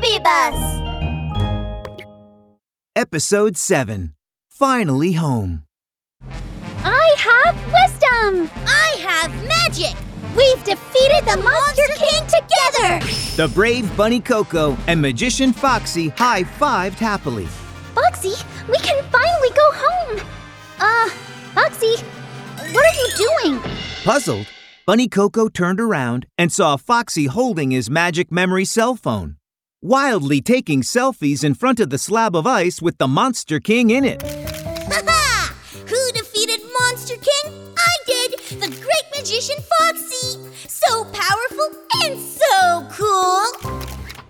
BabyBus! Episode 7 Finally Home. I have wisdom! I have magic! We've defeated the Monster King together! The brave Bunny Coco and magician Foxie high fived happily. Foxie, we can finally go home! Uh, Foxie, what are you doing? Puzzled, Bunny Coco turned around and saw Foxie holding his magic memory cell phone, wildly taking selfies in front of the slab of ice with the Monster King in it. Ha! Who defeated Monster King? I did! The great magician Foxie! So powerful and so cool!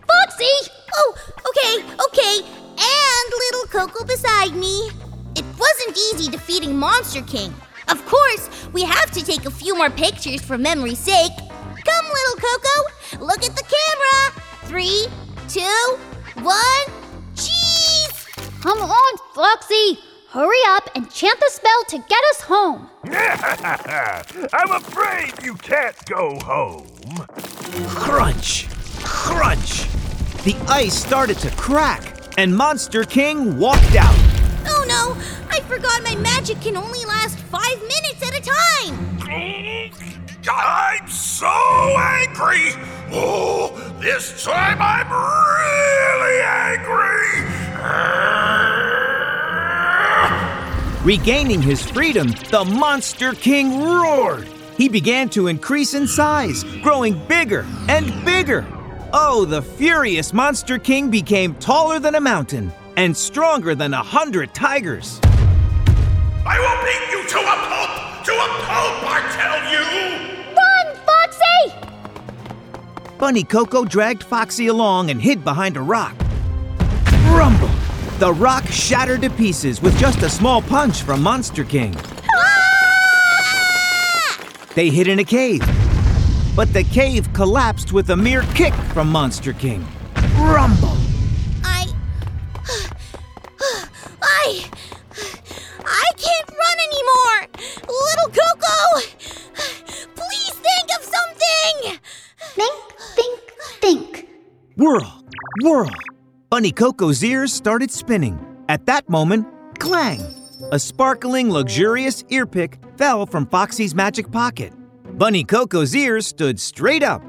Foxie! Oh, okay, okay. And little Coco beside me. It wasn't easy defeating Monster King. Of course, we have to take a few more pictures for memory's sake. Come, little Coco, look at the camera. Three, two, one, cheese! Come on, Foxie! Hurry up and chant the spell to get us home! I'm afraid you can't go home. Crunch! Crunch! The ice started to crack, and Monster King walked out. Oh no, I forgot my magic can only last five minutes at a time. I'm so angry. Oh, this time I'm really angry. Regaining his freedom, the Monster King roared. He began to increase in size, growing bigger and bigger. Oh, the furious Monster King became taller than a mountain and stronger than a hundred tigers. I will beat you to a pulp, to a pulp, I tell you. Run, Foxie! Bunny Coco dragged Foxie along and hid behind a rock. Rumble! The rock shattered to pieces with just a small punch from Monster King. They hid in a cave. But the cave collapsed with a mere kick from Monster King. Rumble! I. I. I can't run anymore! Little Coco! Please think of something! Think, think, think. Whirl! Whirl! Bunny Coco's ears started spinning. At that moment, clang! A sparkling, luxurious earpick fell from Foxie's magic pocket. Bunny Coco's ears stood straight up.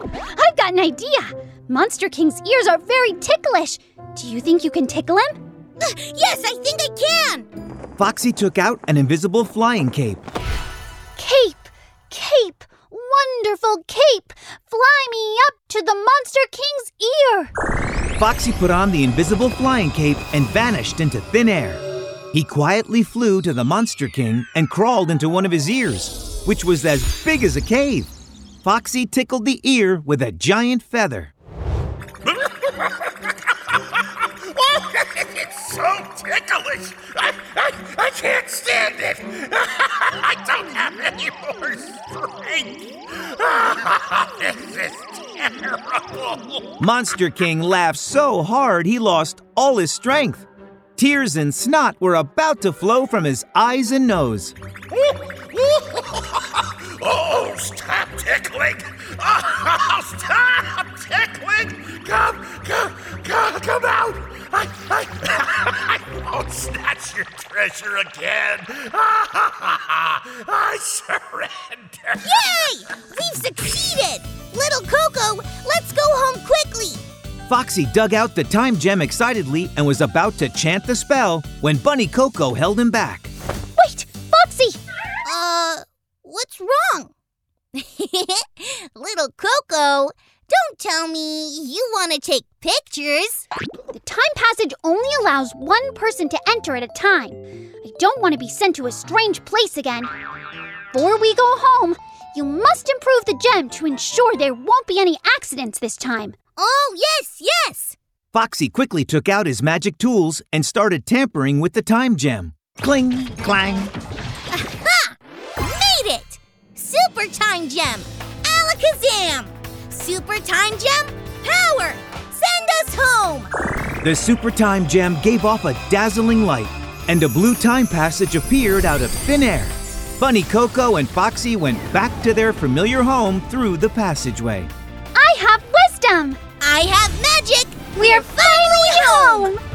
I've got an idea! Monster King's ears are very ticklish. Do you think you can tickle him? Yes, I think I can! Foxie took out an invisible flying cape. Cape! Cape! Wonderful cape! Fly me up to the Monster King's ear! Foxie put on the invisible flying cape and vanished into thin air. He quietly flew to the Monster King and crawled into one of his ears, which was as big as a cave. Foxie tickled the ear with a giant feather. It's so ticklish. I, I, I can't stand it. I don't have any more strength. this is terrible. Monster King laughed so hard he lost all his strength. Tears and snot were about to flow from his eyes and nose. Oh, stop tickling! Oh, stop tickling! Come, come, come, come out! I, I, I won't snatch your treasure again. I surrender. Yay! We've succeeded! Little Coco, let's go home quickly! Foxie dug out the time gem excitedly and was about to chant the spell when Bunny Coco held him back. Wait, Foxie! Uh, what's wrong? Little Coco, don't tell me you want to take pictures. The time passage only allows one person to enter at a time. I don't want to be sent to a strange place again. Before we go home, you must improve the gem to ensure there won't be any accidents this time. Oh, yes, yes! Foxie quickly took out his magic tools and started tampering with the time gem. Cling, clang. Aha! Made it! Super Time Gem! Alakazam! Super Time Gem, power! Send us home! The super time gem gave off a dazzling light, and a blue time passage appeared out of thin air. Bunny Coco and Foxie went back to their familiar home through the passageway. I have wisdom! I have magic! We're, finally home.